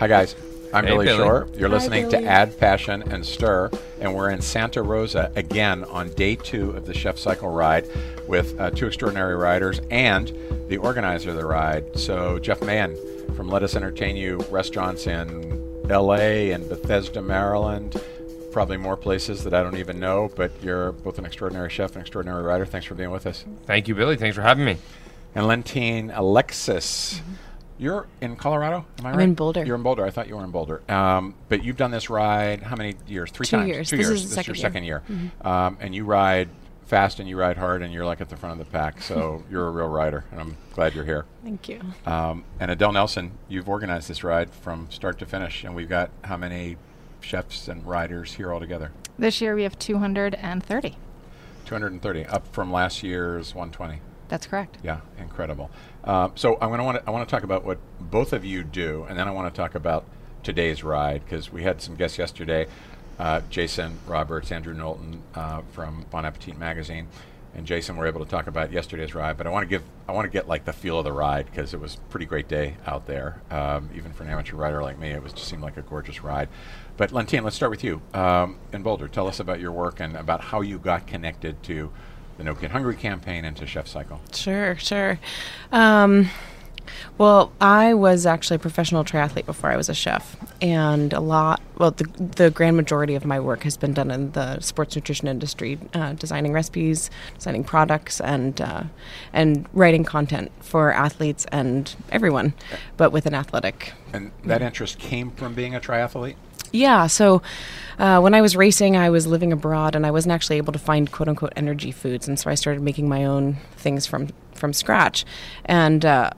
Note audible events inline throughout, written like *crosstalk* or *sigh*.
Hi, guys. I'm Hey, Billy, Billy. Shore. You're Hi, listening Billy. to Add Passion and Stir, and we're in Santa Rosa again on day two of the Chef Cycle ride with uh, two extraordinary riders and the organizer of the ride. So, Jeff Mahin from Lettuce Entertain You restaurants in LA and Bethesda, Maryland. Probably more places that I don't even know, but you're both an extraordinary chef and extraordinary rider. Thanks for being with us. Thank you, Billy. Thanks for having me. And Lentine Alexis. You're in Colorado, am I I'm right? in Boulder. You're in Boulder. I thought you were in Boulder. Um, but you've done this ride how many years? Three Two times. years. Two This years. is the this is your second second year. year. Um, and you ride fast and you ride hard and you're like at the front of the pack. So *laughs* you're a real rider, and I'm glad you're here. Thank you. Um, and Adele Nelson, you've organized this ride from start to finish, and we've got how many chefs and riders here all together? This year we have 230. 230, up from last year's 120. That's correct. Yeah, incredible. Um, so I'm going to want to I want to talk about what both of you do, and then I want to talk about today's ride because we had some guests yesterday, uh, Jason Roberts, Andrew Knowlton uh, from Bon Appetit magazine, and Jason were able to talk about yesterday's ride. But I want to give I want to get like the feel of the ride because it was a pretty great day out there, um, even for an amateur rider like me. It was just seemed like a gorgeous ride. But Lentine, let's start with you um, in Boulder. Tell us about your work and about how you got connected to the No Kid Hungry campaign and to Chef Cycle. Sure, sure. Um, well, I was actually a professional triathlete before I was a chef, and a lot. Well, the the grand majority of my work has been done in the sports nutrition industry, uh, designing recipes, designing products, and uh, and writing content for athletes and everyone, but with an athletic And that interest came from being a triathlete? Yeah. So uh, when I was racing, I was living abroad, and I wasn't actually able to find "quote unquote" energy foods, and so I started making my own things from from scratch. And uh,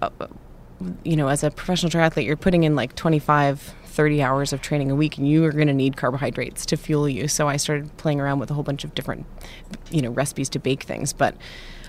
you know, as a professional triathlete, you're putting in like 25, 30 hours of training a week, and you are going to need carbohydrates to fuel you. So I started playing around with a whole bunch of different, you know, recipes to bake things, but.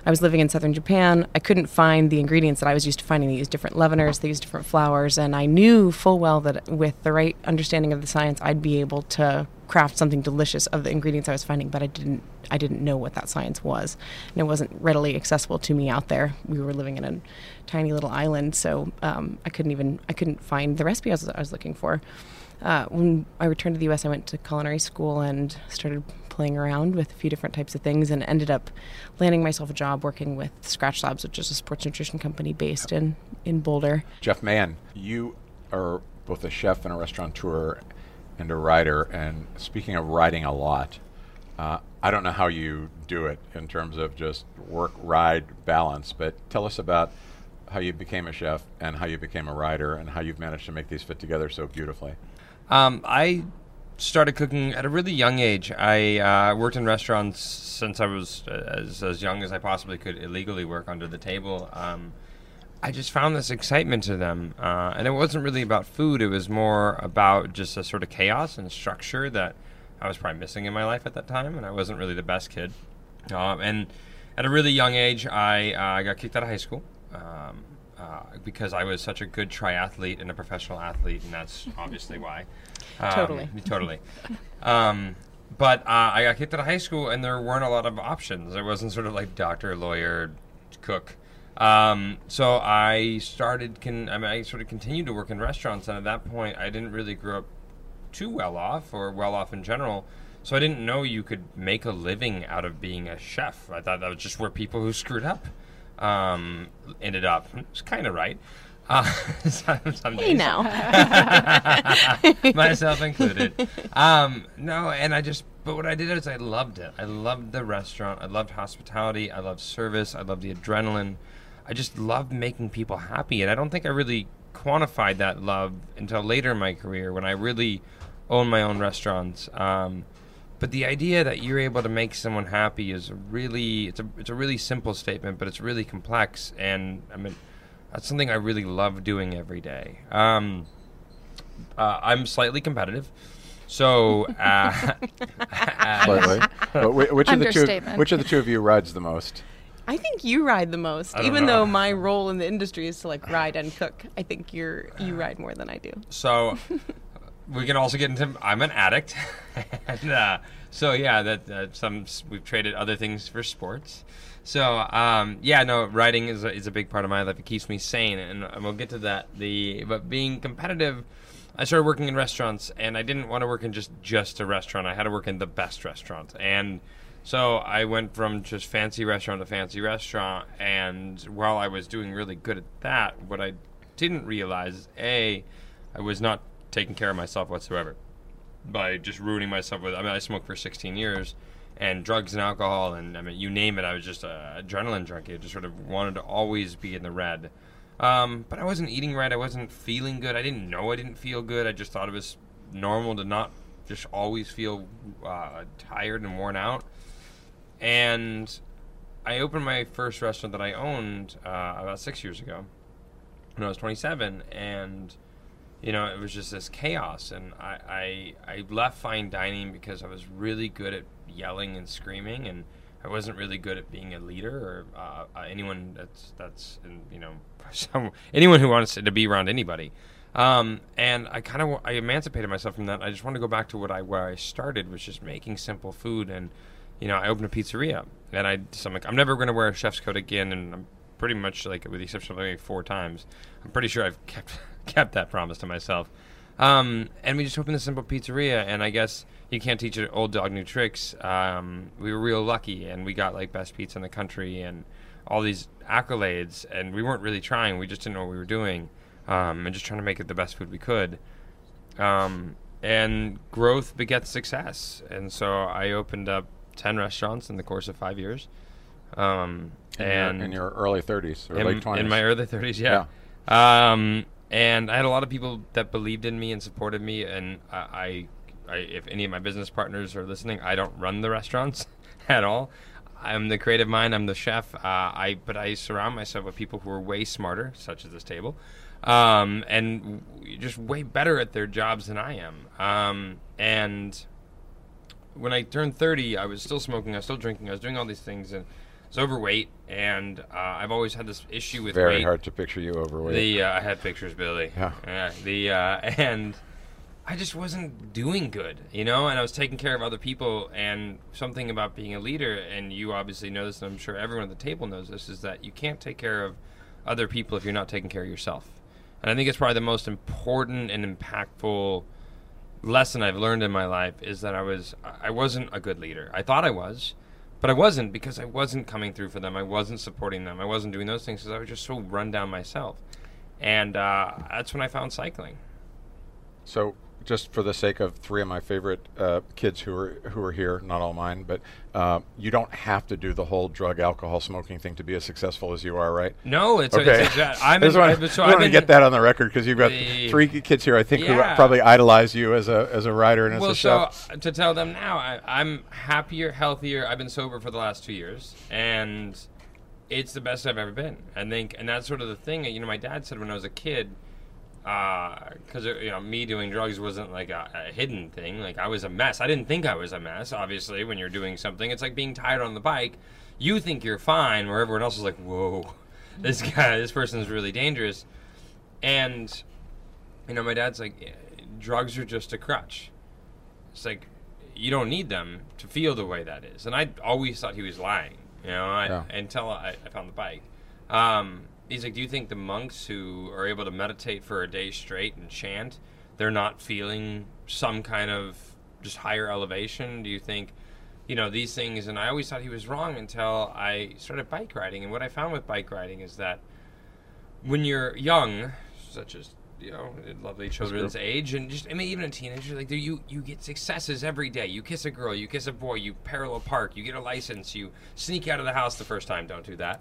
I was living in southern Japan. I couldn't find the ingredients that I was used to finding. They used different leaveners, they used different flours, and I knew full well that with the right understanding of the science, I'd be able to craft something delicious of the ingredients I was finding. But I didn't, I didn't know what that science was, and it wasn't readily accessible to me out there. We were living in a tiny little island, so um, I couldn't even, I couldn't find the recipe I was, I was looking for. Uh, when I returned to the U.S., I went to culinary school and started playing around with a few different types of things, and ended up landing myself a job working with Skratch Labs, which is a sports nutrition company based in in Boulder. Jeff Mahin, you are both a chef and a restaurateur and a writer. And speaking of writing a lot, uh, I don't know how you do it in terms of just work ride balance, but tell us about how you became a chef and how you became a writer and how you've managed to make these fit together so beautifully. Um, I started cooking at a really young age. I uh, worked in restaurants since I was uh, as, as young as I possibly could illegally work under the table. Um, I just found this excitement to them. Uh, and it wasn't really about food, it was more about just a sort of chaos and structure that I was probably missing in my life at that time. And I wasn't really the best kid. Um, and at a really young age, I uh, got kicked out of high school. Um, uh, because I was such a good triathlete and a professional athlete, and that's *laughs* obviously why. Um, Totally. *laughs* Totally. Um, but uh, I got kicked out of high school, and there weren't a lot of options. There wasn't sort of like doctor, lawyer, cook. Um, so I started. Con- I mean, I sort of continued to work in restaurants, and at that point, I didn't really grow up too well off, or well off in general. So I didn't know you could make a living out of being a chef. I thought that was just where people who screwed up um, ended up. It's kind of right. Uh, *laughs* some, some Hey now, *laughs* myself included. Um, no, and I just, but what I did is I loved it. I loved the restaurant. I loved hospitality. I loved service. I loved the adrenaline. I just loved making people happy. And I don't think I really quantified that love until later in my career when I really owned my own restaurants. Um, but the idea that you're able to make someone happy is a really, it's a, it's a really simple statement, but it's really complex. And I mean, that's something I really love doing every day. Um, uh, I'm slightly competitive. So, uh, *laughs* Slightly. but which of the two? Which of the two of you rides the most? I think you ride the most, even know. though my role in the industry is to like ride and cook. I think you're you ride more than I do. so we can also get into. I'm an addict, *laughs* and uh, so yeah, that uh, some we've traded other things for sports. So um, yeah, no, writing is a, is a big part of my life. It keeps me sane, and, we'll get to that. The but being competitive. I started working in restaurants, and I didn't want to work in just just a restaurant. I had to work in the best restaurant, and so I went from just fancy restaurant to fancy restaurant. And while I was doing really good at that, what I didn't realize a, I was not taking care of myself whatsoever by just ruining myself with. I mean, I smoked for 16 years, and drugs and alcohol, and I mean, you name it. I was just a adrenaline junkie. I just sort of wanted to always be in the red. Um, but I wasn't eating right. I wasn't feeling good. I didn't know I didn't feel good. I just thought it was normal to not just always feel uh, tired and worn out. And I opened my first restaurant that I owned uh, about six years ago when I was 27, and you know it was just this chaos. And I, I I left fine dining because I was really good at yelling and screaming, and I wasn't really good at being a leader or uh, uh, anyone that's that's you know *laughs* some, anyone who wants to be around anybody. Um, and I kind of I emancipated myself from that. I just want to go back to what I where I started, was just making simple food. And you know, I opened a pizzeria, and I so I'm, like, I'm never going to wear a chef's coat again. And I'm pretty much like, with the exception of maybe four times, I'm pretty sure I've kept *laughs* *laughs* kept that promise to myself. Um, and we just opened a simple pizzeria, and I guess you can't teach an old dog new tricks. Um, we were real lucky, and we got like best pizza in the country and all these accolades, and we weren't really trying. We just didn't know what we were doing, um, and just trying to make it the best food we could. Um, and growth begets success, and so I opened up ten restaurants in the course of five years. Um, In, and your, in your early 30s or in, late 20s. in my early 30s, yeah. Um, and I had a lot of people that believed in me and supported me. And I, I, I, if any of my business partners are listening, I don't run the restaurants *laughs* at all. I'm the creative mind. I'm the chef. Uh, I, but I surround myself with people who are way smarter, such as this table, um, and just way better at their jobs than I am. Um, and when I turned 30, I was still smoking. I was still drinking. I was doing all these things, and was overweight. And uh, I've always had this issue with Very weight. hard to picture you overweight. The uh, I had pictures, Billy. Yeah. the uh, *laughs* and I just wasn't doing good, you know. And I was taking care of other people. And something about being a leader, and you obviously know this, and I'm sure everyone at the table knows this, is that you can't take care of other people if you're not taking care of yourself. And I think it's probably the most important and impactful lesson I've learned in my life is that I was I wasn't a good leader. I thought I was, but I wasn't because I wasn't coming through for them. I wasn't supporting them. I wasn't doing those things because I was just so run down myself. And uh, that's when I found cycling. So, just for the sake of three of my favorite uh, kids who are who are here, not all mine, but uh, you don't have to do the whole drug, alcohol, smoking thing to be as successful as you are, right? No, it's Okay. it's, it's I'm I *laughs* just in, want, I- so I I've to get that on the record because you've got The- three kids here, I think, Yeah. who probably idolize you as a as a writer and as a so chef. uh, to tell them now, I, I'm happier, healthier. I've been sober for the last two years, and it's the best I've ever been. I think, and that's sort of the thing. You know, my dad said when I was a kid, because you know, me doing drugs wasn't like a, a hidden thing. Like I was a mess. I didn't think I was a mess. Obviously, when you're doing something, it's like being tired on the bike. You think you're fine, where everyone else is like, "Whoa, *laughs* this guy, this person is really dangerous." And you know, my dad's like, "Eh, drugs are just a crutch. It's like you don't need them to feel the way that is. And I always thought he was lying, you know, I, Yeah. until I, I found the bike. Um, he's like, do you think the monks who are able to meditate for a day straight and chant, they're not feeling some kind of just higher elevation? Do you think, you know, these things? And I always thought he was wrong until I started bike riding. And what I found with bike riding is that when you're young, such as you know, lovely children's age, and just I mean, even a teenager, like you you get successes every day. You kiss a girl, you kiss a boy, you parallel park, you get a license, you sneak out of the house the first time. Don't do that.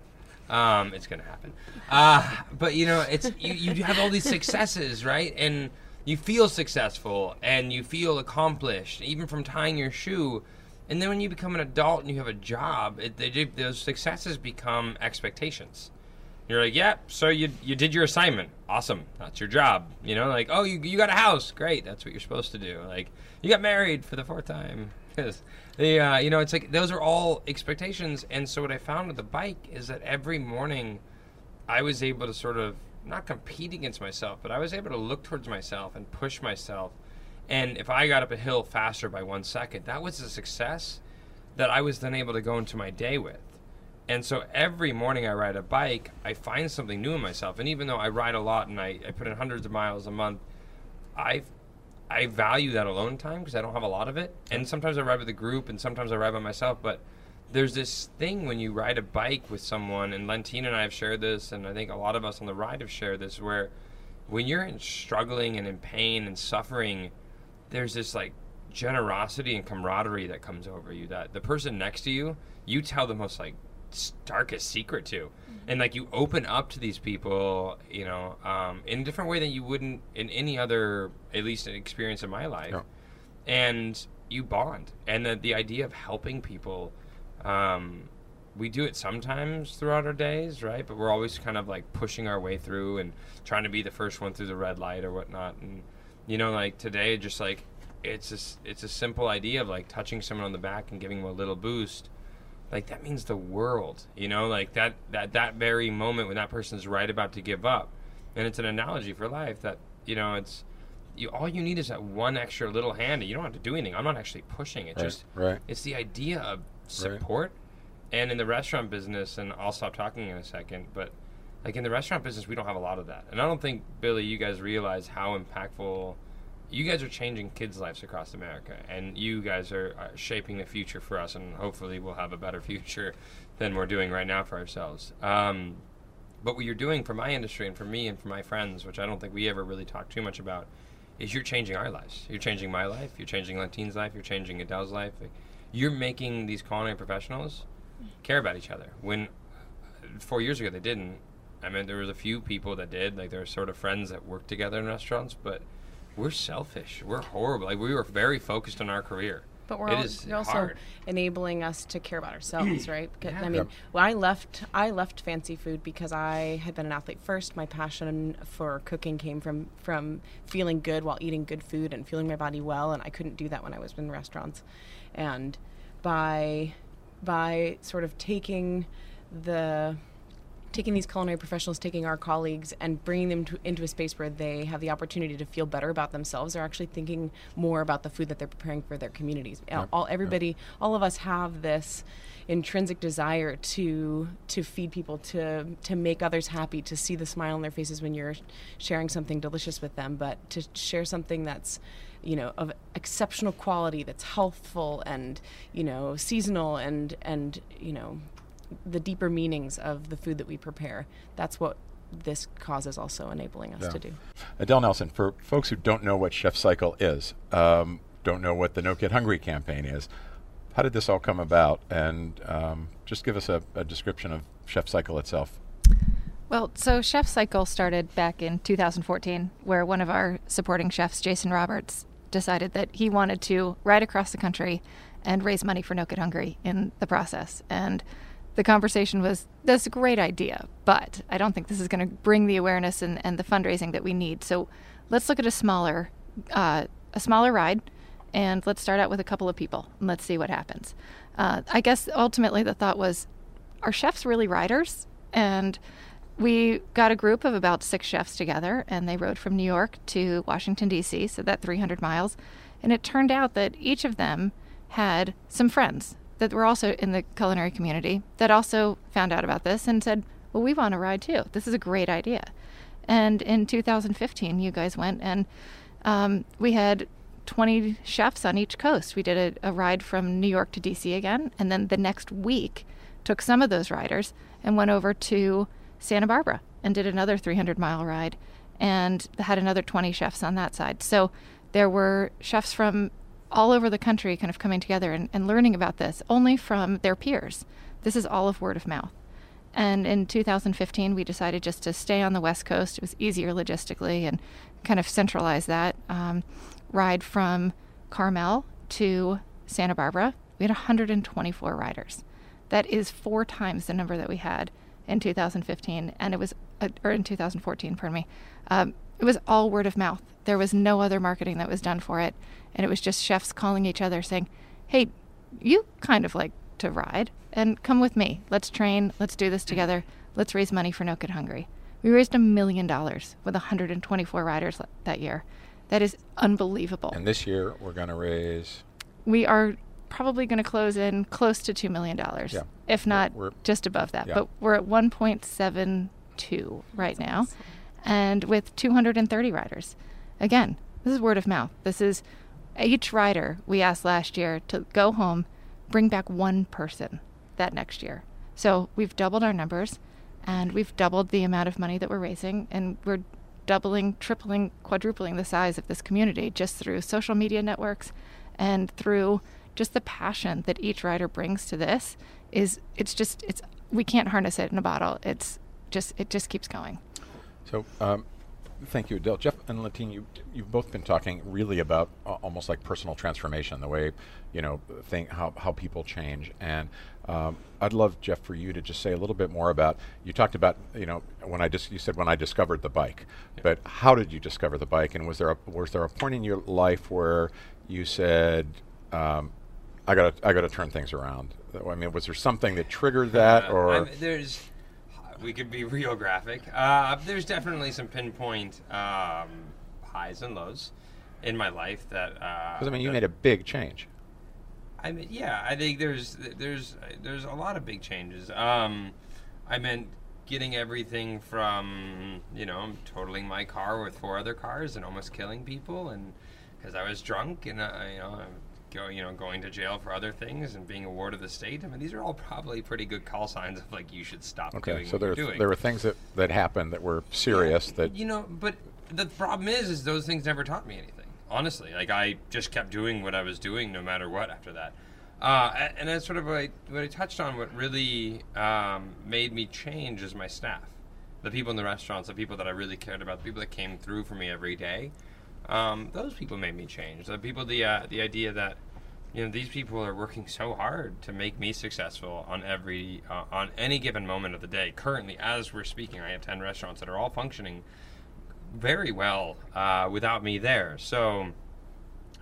Um, it's gonna happen. Uh, but you know, it's you, you have all these successes, right? And you feel successful and you feel accomplished, even from tying your shoe. And then when you become an adult and you have a job, it, they, those successes become expectations. You're like, yeah, so you you did your assignment. Awesome. That's your job. You know, like, oh, you, you got a house. Great. That's what you're supposed to do. Like, you got married for the fourth time. *laughs* 'Cause the, uh, you know, it's like those are all expectations. And so what I found with the bike is that every morning I was able to sort of not compete against myself, but I was able to look towards myself and push myself. And if I got up a hill faster by one second, that was a success that I was then able to go into my day with. And so every morning I ride a bike, I find something new in myself. And even though I ride a lot and I, I put in hundreds of miles a month, I I value that alone time because I don't have a lot of it. And sometimes I ride with a group, and sometimes I ride by myself. But there's this thing when you ride a bike with someone, and Lentine and I have shared this, and I think a lot of us on the ride have shared this, where when you're in struggling and in pain and suffering, there's this like generosity and camaraderie that comes over you. That the person next to you, you tell the most like darkest secret to. And like you open up to these people you know um, in a different way than you wouldn't in any other at least an experience in my life. Yeah. and you bond. And the, the idea of helping people um, we do it sometimes throughout our days right? But we're always kind of like pushing our way through and trying to be the first one through the red light or whatnot. And you know like today just like it's a, it's a simple idea of like touching someone on the back and giving them a little boost like that means the world you know? Like that that that very moment when that person's right about to give up. And it's an analogy for life that you know it's you all you need is that one extra little hand and you don't have to do anything. I'm not actually pushing. It Right, just right. it's the idea of support. And in the restaurant business and i'll stop talking in a second but like in the restaurant business we don't have a lot of that. And i don't think billy you guys realize how impactful you guys are changing kids' lives across America, and you guys are, are shaping the future for us, and hopefully we'll have a better future *laughs* than we're doing right now for ourselves. Um, but what you're doing for my industry and for me and for my friends, which I don't think we ever really talk too much about, is you're changing our lives. You're changing my life. You're changing Lentine's life. You're changing Adele's life. You're making these culinary professionals care about each other. When four years ago they didn't. I mean, there was a few people that did. Like there were sort of friends that worked together in restaurants, but we're selfish. We're horrible. Like we were very focused on our career. But we're, It all, is you're also hard. enabling us to care about ourselves, *clears throat* right? Because, Yeah. I mean, Yep. when I left, I left fancy food because I had been an athlete first. My passion for cooking came from from feeling good while eating good food and feeling my body well, and I couldn't do that when I was in restaurants. And by by sort of taking the taking these culinary professionals, taking our colleagues, and bringing them to, into a space where they have the opportunity to feel better about themselves. They're actually thinking more about the food that they're preparing for their communities. Yep, All yep. everybody, all of us have this intrinsic desire to to feed people, to to make others happy, to see the smile on their faces when you're sharing something delicious with them, but to share something that's you know of exceptional quality that's healthful and you know seasonal and and you know the deeper meanings of the food that we prepare. That's what this cause is also enabling us Yeah. to do. Adele Nelson, for folks who don't know what Chef Cycle is, um, don't know what the No Kid Hungry campaign is, how did this all come about? And um, just give us a, a description of Chef Cycle itself. Well, so Chef Cycle started back in 2014, where one of our supporting chefs, Jason Roberts, decided that he wanted to ride across the country and raise money for No Kid Hungry in the process. And the conversation was that's a great idea, but I don't think this is going to bring the awareness and, and the fundraising that we need. So let's look at a smaller, uh, a smaller ride, and let's start out with a couple of people and let's see what happens. Uh, I guess ultimately the thought was, are chefs really riders? And we got a group of about six chefs together, and they rode from New York to Washington, D.C., so that 300 miles. And it turned out that each of them had some friends that were also in the culinary community that also found out about this and said, Well, we want to ride too. This is a great idea. And in 2015, you guys went and um, we had 20 chefs on each coast. We did a, a ride from New York to DC again, and then the next week took some of those riders and went over to Santa Barbara and did another 300 mile ride and had another 20 chefs on that side. So there were chefs from all over the country kind of coming together and, and learning about this only from their peers. This is all of word of mouth. And in 2015, we decided just to stay on the West Coast. It was easier logistically and kind of centralize that. Um, ride from Carmel to Santa Barbara. We had 124 riders. That is four times the number that we had in 2015, and it was, uh, or in 2014, pardon me. Um, it was all word of mouth. There was no other marketing that was done for it, and it was just chefs calling each other saying, "Hey, you kind of like to ride, and come with me. Let's train. Let's do this mm. together. Let's raise money for No Kid Hungry." We raised a million dollars with 124 riders that year. That is unbelievable. And this year, we're going to raise. we are probably going to close in close to $2 million, Yeah. if not We're- just above that. Yeah. But we're at 1.72 right now, and with 230 riders. Again, This is word of mouth. This is each rider we asked last year to go home, bring back one person that next year. So we've doubled our numbers and we've doubled the amount of money that we're raising and we're doubling, tripling, quadrupling the size of this community just through social media networks and through just the passion that each rider brings to this is it's just it's we can't harness it in a bottle. It's just it just keeps going. So, um, thank you, Adele. Jeff and Lentine, you you've both been talking really about uh, almost like personal transformation, the way you know think how how people change. And um, I'd love Jeff for you to just say a little bit more about. You talked about you know when I just dis- you said when I discovered the bike, but how did you discover the bike? And was there a, was there a point in your life where you said um, I gotta, I got to turn things around. I mean, was there something that triggered that, Uh, or I'm- there's we could be real graphic. Uh, there's definitely some pinpoint um, highs and lows in my life that. Uh, because I mean, you that- made a big change. I mean, yeah, I think there's there's there's a lot of big changes. Um, I meant getting everything from you know totaling my car with four other cars and almost killing people, and because I was drunk and uh, you know go you know going to jail for other things and being a ward of the state. I mean, these are all probably pretty good call signs of like you should stop Okay, doing so what there doing. there were things that that happened that were serious that you know, but the problem is, is those things never taught me anything. Honestly, like I just kept doing what I was doing, no matter what. After that, uh, and that's sort of what I, what I touched on. What really um, made me change is my staff, the people in the restaurants, the people that I really cared about, the people that came through for me every day. Um, those people made me change. The people, the uh, the idea that you know these people are working so hard to make me successful on every uh, on any given moment of the day. Currently, as we're speaking, I have ten restaurants that are all functioning very well uh, without me there. So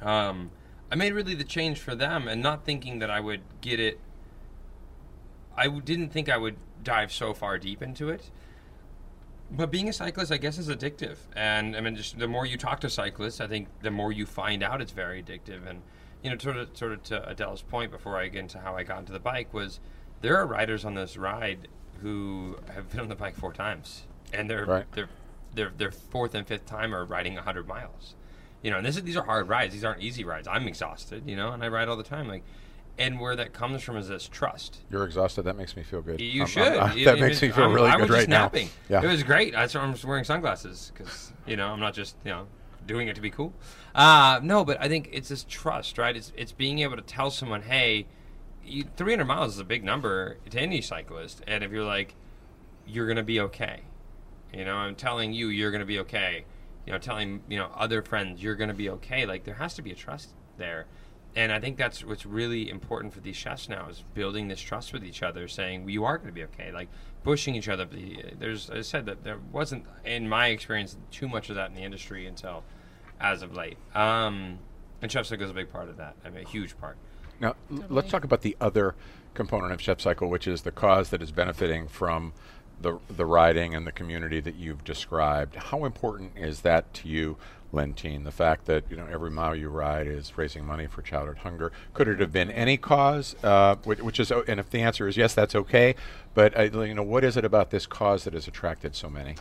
um, I made really the change for them, and not thinking that I would get it. I didn't think I would dive so far deep into it. But being a cyclist, I guess, is addictive. And I mean, just the more you talk to cyclists, I think the more you find out it's very addictive. And you know, sort of, sort of to Adele's point before I get into how I got into the bike was there are riders on this ride who have been on the bike four times, and they're Right. they're they're their fourth and fifth time are riding hundred miles. You know, and this is, these are hard rides. These aren't easy rides. I'm exhausted, you know, and I ride all the time. Like, and where that comes from is this trust. you're exhausted. That makes me feel good. You I'm- should. I'm- *laughs* It- that it makes was- me feel I'm- really I good right just now. Yeah. It was great. Why I'm just wearing sunglasses because you know I'm not just you know doing it to be cool. Uh, no, but I think it's this trust, right? It's it's being able to tell someone, hey, you, 300 miles is a big number to any cyclist, and if you're like, you're gonna be okay. You know, I'm telling you, you're gonna be okay. You know, telling you know other friends, you're gonna be okay. Like there has to be a trust there, and I think that's what's really important for these chefs now is building this trust with each other, saying you are gonna be okay. Like pushing each other. There's, I said that there wasn't, in my experience, too much of that in the industry until as of late. Um, and Chef Cycle is a big part of that. I mean, a huge part. Now, l- let's talk about the other component of Chef Cycle, which is the cause that is benefiting from the the riding and the community that you've described. How important is that to you, Lentine? The fact that you know every mile you ride is raising money for childhood hunger. Could it have been any cause? Uh, which, which is, and if the answer is yes, that's okay. But uh, you know, what is it about this cause that has attracted so many?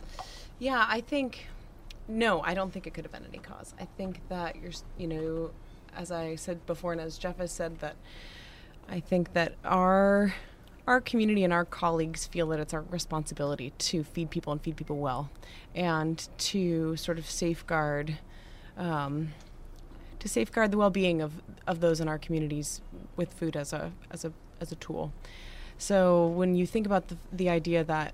Yeah, I think no, I don't think it could have been any cause. I think that you're, you know, as I said before, and as Jeff has said, that I think that our our community and our colleagues feel that it's our responsibility to feed people and feed people well, and to sort of safeguard. Um, to safeguard the well-being of, of those in our communities with food as a as a as a tool. So when you think about the the idea that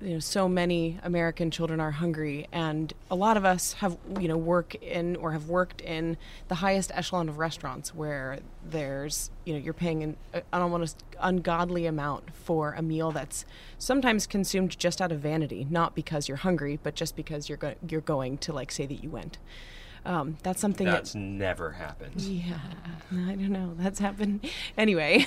you know so many American children are hungry, and a lot of us have you know work in or have worked in the highest echelon of restaurants where there's you know you're paying an, uh, an almost ungodly amount for a meal that's sometimes consumed just out of vanity, not because you're hungry, but just because you're go- you're going to like say that you went. Um, that's something that That's never happened. yeah, *laughs* I don't know. That's happened anyway.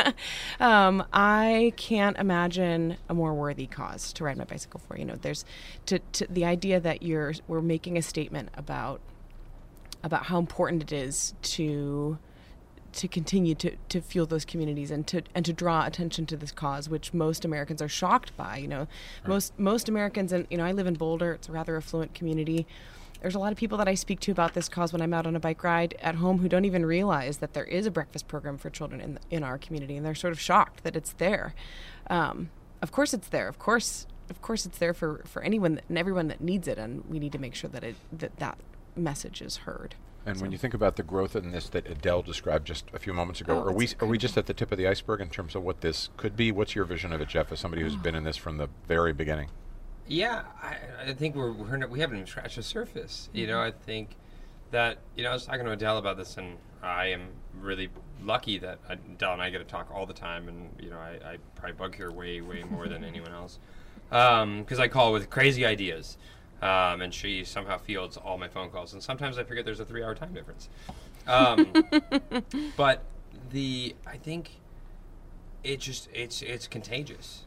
*laughs* um, I can't imagine a more worthy cause to ride my bicycle for. You know, there's to, to the idea that you're we're making a statement about about how important it is to to continue to, to fuel those communities and to and to draw attention to this cause, which most Americans are shocked by. You know, most most Americans, and you know, I live in Boulder. It's a rather affluent community. There's a lot of people that I speak to about this cause when I'm out on a bike ride at home who don't even realize that there is a breakfast program for children in in our community, and they're sort of shocked that it's there. Um, of course, it's there. Of course, of course, it's there for for anyone that, and everyone that needs it, and we need to make sure that it that that message is heard. And when you think about the growth in this that Adele described just a few moments ago, Oh, are we it's are we just at the tip of the iceberg in terms of what this could be? What's your vision of it, Jeff, as somebody who's been in this from the very beginning? Yeah, I, I think we're, we're not, we haven't even scratched the surface. You know, I think that you know I was talking to Adele about this, and I am really lucky that Adele and I get to talk all the time, and you know I, I probably bug her way way more than *laughs* anyone else because I call with crazy ideas, um, and she somehow fields all my phone calls, and sometimes I forget there's a three hour time difference. Um, *laughs* but the I think it just it's it's contagious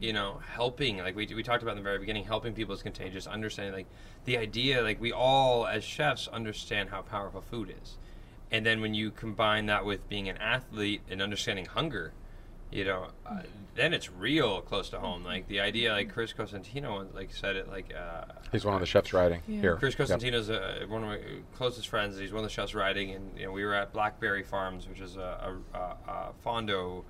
you know helping like we, we talked about in the very beginning helping people is contagious understanding like the idea like we all as chefs understand how powerful food is and then when you combine that with being an athlete and understanding hunger you know uh, then it's real close to home like the idea like chris cosentino like said it like uh, He's one of the chefs riding Yeah. here. Chris Yep. Cosentino's uh, one of my closest friends. He's one of the chefs riding, and you know we were at Blackberry Farms, which is a, a, a, a fondo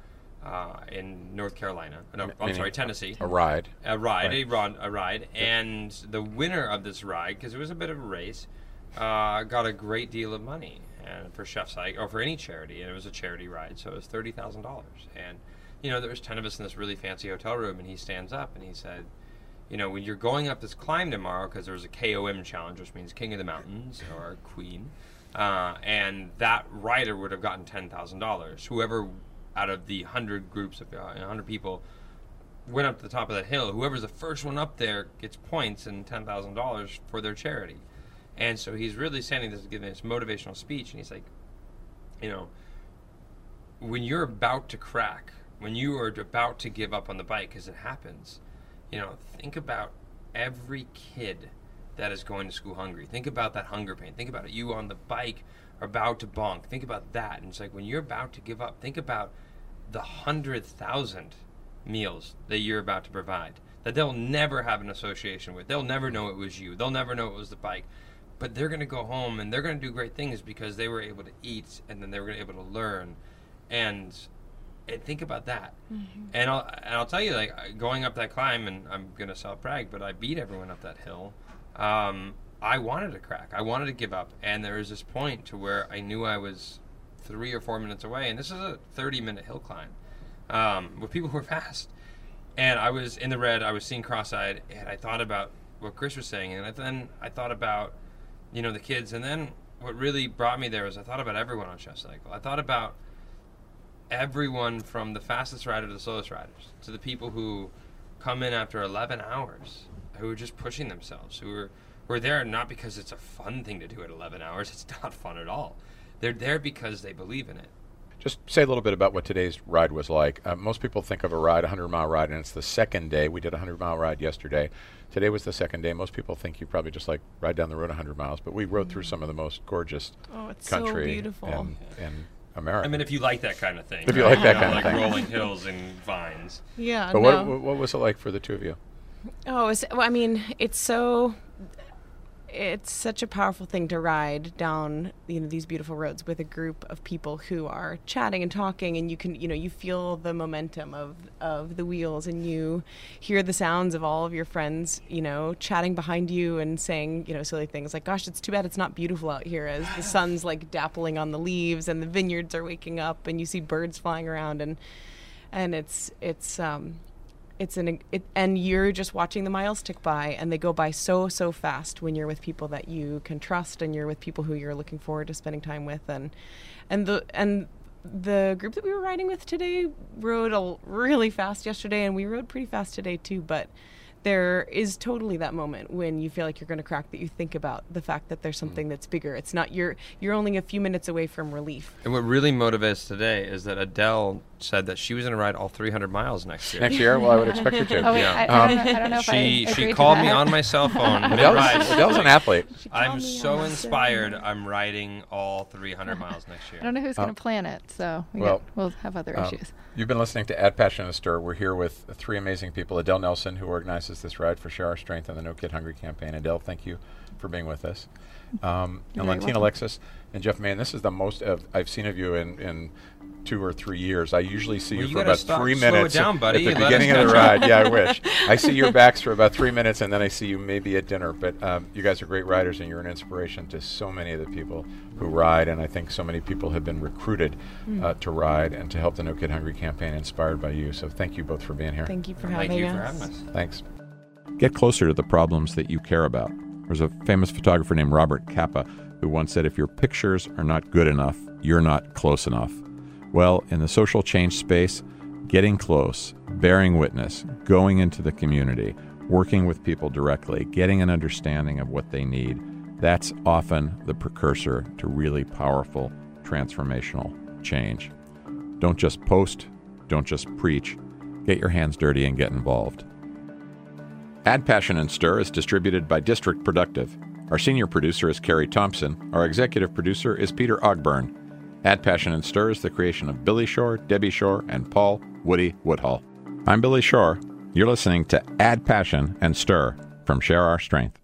uh, in North Carolina. No, I'm sorry, Tennessee. A ride. A ride, Right. a, run, a ride, and the winner of this ride, because it was a bit of a race, uh, got a great deal of money and for Chef Cycle or for any charity, and it was a charity ride, so it was thirty thousand dollars. And you know there was ten of us in this really fancy hotel room, and he stands up and he said, you know, when you're going up this climb tomorrow, because there's a KOM challenge, which means King of the Mountains or Queen, uh, and that rider would have gotten ten thousand dollars. Whoever out of the hundred groups of uh, hundred people went up to the top of that hill, whoever's the first one up there gets points and ten thousand dollars for their charity. And so he's really standing this giving this motivational speech, and he's like, you know, when you're about to crack, when you are about to give up on the bike, because it happens, you know, think about every kid that is going to school hungry. Think about that hunger pain. Think about it. You on the bike about to bonk. Think about that. And it's like when you're about to give up, think about the hundred thousand meals that you're about to provide that they'll never have an association with. They'll never know it was you. They'll never know it was the bike. But they're going to go home and they're going to do great things because they were able to eat and then they were able to learn. And and think about that. And I'll and I'll tell you, like going up that climb, and I'm gonna self brag, but I beat everyone up that hill. Um, I wanted to crack. I wanted to give up, and there was this point to where I knew I was three or four minutes away, and this is a 30 minute hill climb um, with people who *laughs* were fast. And I was in the red. I was seeing cross-eyed, and I thought about what Chris was saying, and then I thought about, you know, the kids, and then what really brought me there was I thought about everyone on Chef Cycle. I thought about everyone from the fastest rider to the slowest riders to the people who come in after 11 hours who are just pushing themselves who are who are there not because it's a fun thing to do at 11 hours it's not fun at all they're there because they believe in it Just say a little bit about what today's ride was like. Uh, most people think of a ride, a 100 mile ride, and it's the second day. We did a 100 mile ride yesterday. Today was the second day. Most people think you probably just like ride down the road a 100 miles, but we rode through some of the most gorgeous Oh, it's so country beautiful. in, in America. i mean if you like that kind of thing If you right? like that know, kind of like thing. rolling hills and vines Yeah. but no. what, what what was it like for the two of you? Oh, it's, well, I mean, it's so. It's such a powerful thing to ride down, you know, these beautiful roads with a group of people who are chatting and talking, and you can, you know, you feel the momentum of of the wheels, and you hear the sounds of all of your friends, you know, chatting behind you and saying, you know, silly things like, "Gosh, it's too bad it's not beautiful out here," as the sun's like dappling on the leaves, and the vineyards are waking up, and you see birds flying around, and and it's it's um it's an it, and you're just watching the miles tick by and they go by so so fast when you're with people that you can trust and you're with people who you're looking forward to spending time with and and the and the group that we were riding with today rode a really fast yesterday and we rode pretty fast today too but there is totally that moment when you feel like you're going to crack that you think about the fact that there's mm-hmm. something that's bigger. It's not you're you're only a few minutes away from relief. And what really motivates today is that adele said that she was going to ride all 300 miles next year Next year, well, I would expect her to. *laughs* Oh wait, Yeah. I, I, Um, don't know, I don't know if she I she agreed to called me on my cell phone *laughs* Adele's, mid-ride. Adele's an athlete. I'm so inspired. Saturday. I'm riding all 300 miles next year. I don't know who's Uh, going to plan it, so we well, got, we'll have other Um, issues. You've been listening to Add Passion and Stir. We're here with three amazing people. Adele Nelson, who organizes this ride for Share Our Strength and the No Kid Hungry campaign. Adele, thank you for for being with us. Um, and very Lentina welcome. Alexis and Jeff Mahin, this is the most of, I've seen of you in, in two or three years. I usually see Well, you you for about stop- three slow it minutes down, buddy. at the beginning of the ride. Yeah, I *laughs* wish. I see your backs for about three minutes, and then I see you maybe at dinner. But um, you guys are great riders, and you're an inspiration to so many of the people who ride. And I think so many people have been recruited Mm. uh, to ride and to help the No Kid Hungry campaign, inspired by you. So thank you both for being here. Thank you for Thank having you us. for having us. Thanks. Get closer to the problems that you care about. There's a famous photographer named Robert Capa who once said, If your pictures are not good enough, you're not close enough. Well, in the social change space, getting close, bearing witness, going into the community, working with people directly, getting an understanding of what they need, that's often the precursor to really powerful transformational change. Don't just post, don't just preach, get your hands dirty and get involved. Add Passion and Stir is distributed by District Productive. Our senior producer is Carrie Thompson. Our executive producer is Peter Ogburn. Add Passion and Stir is the creation of Billy Shore, Debbie Shore, and Paul Woody Woodhull. I'm Billy Shore. You're listening to Add Passion and Stir from Share Our Strength.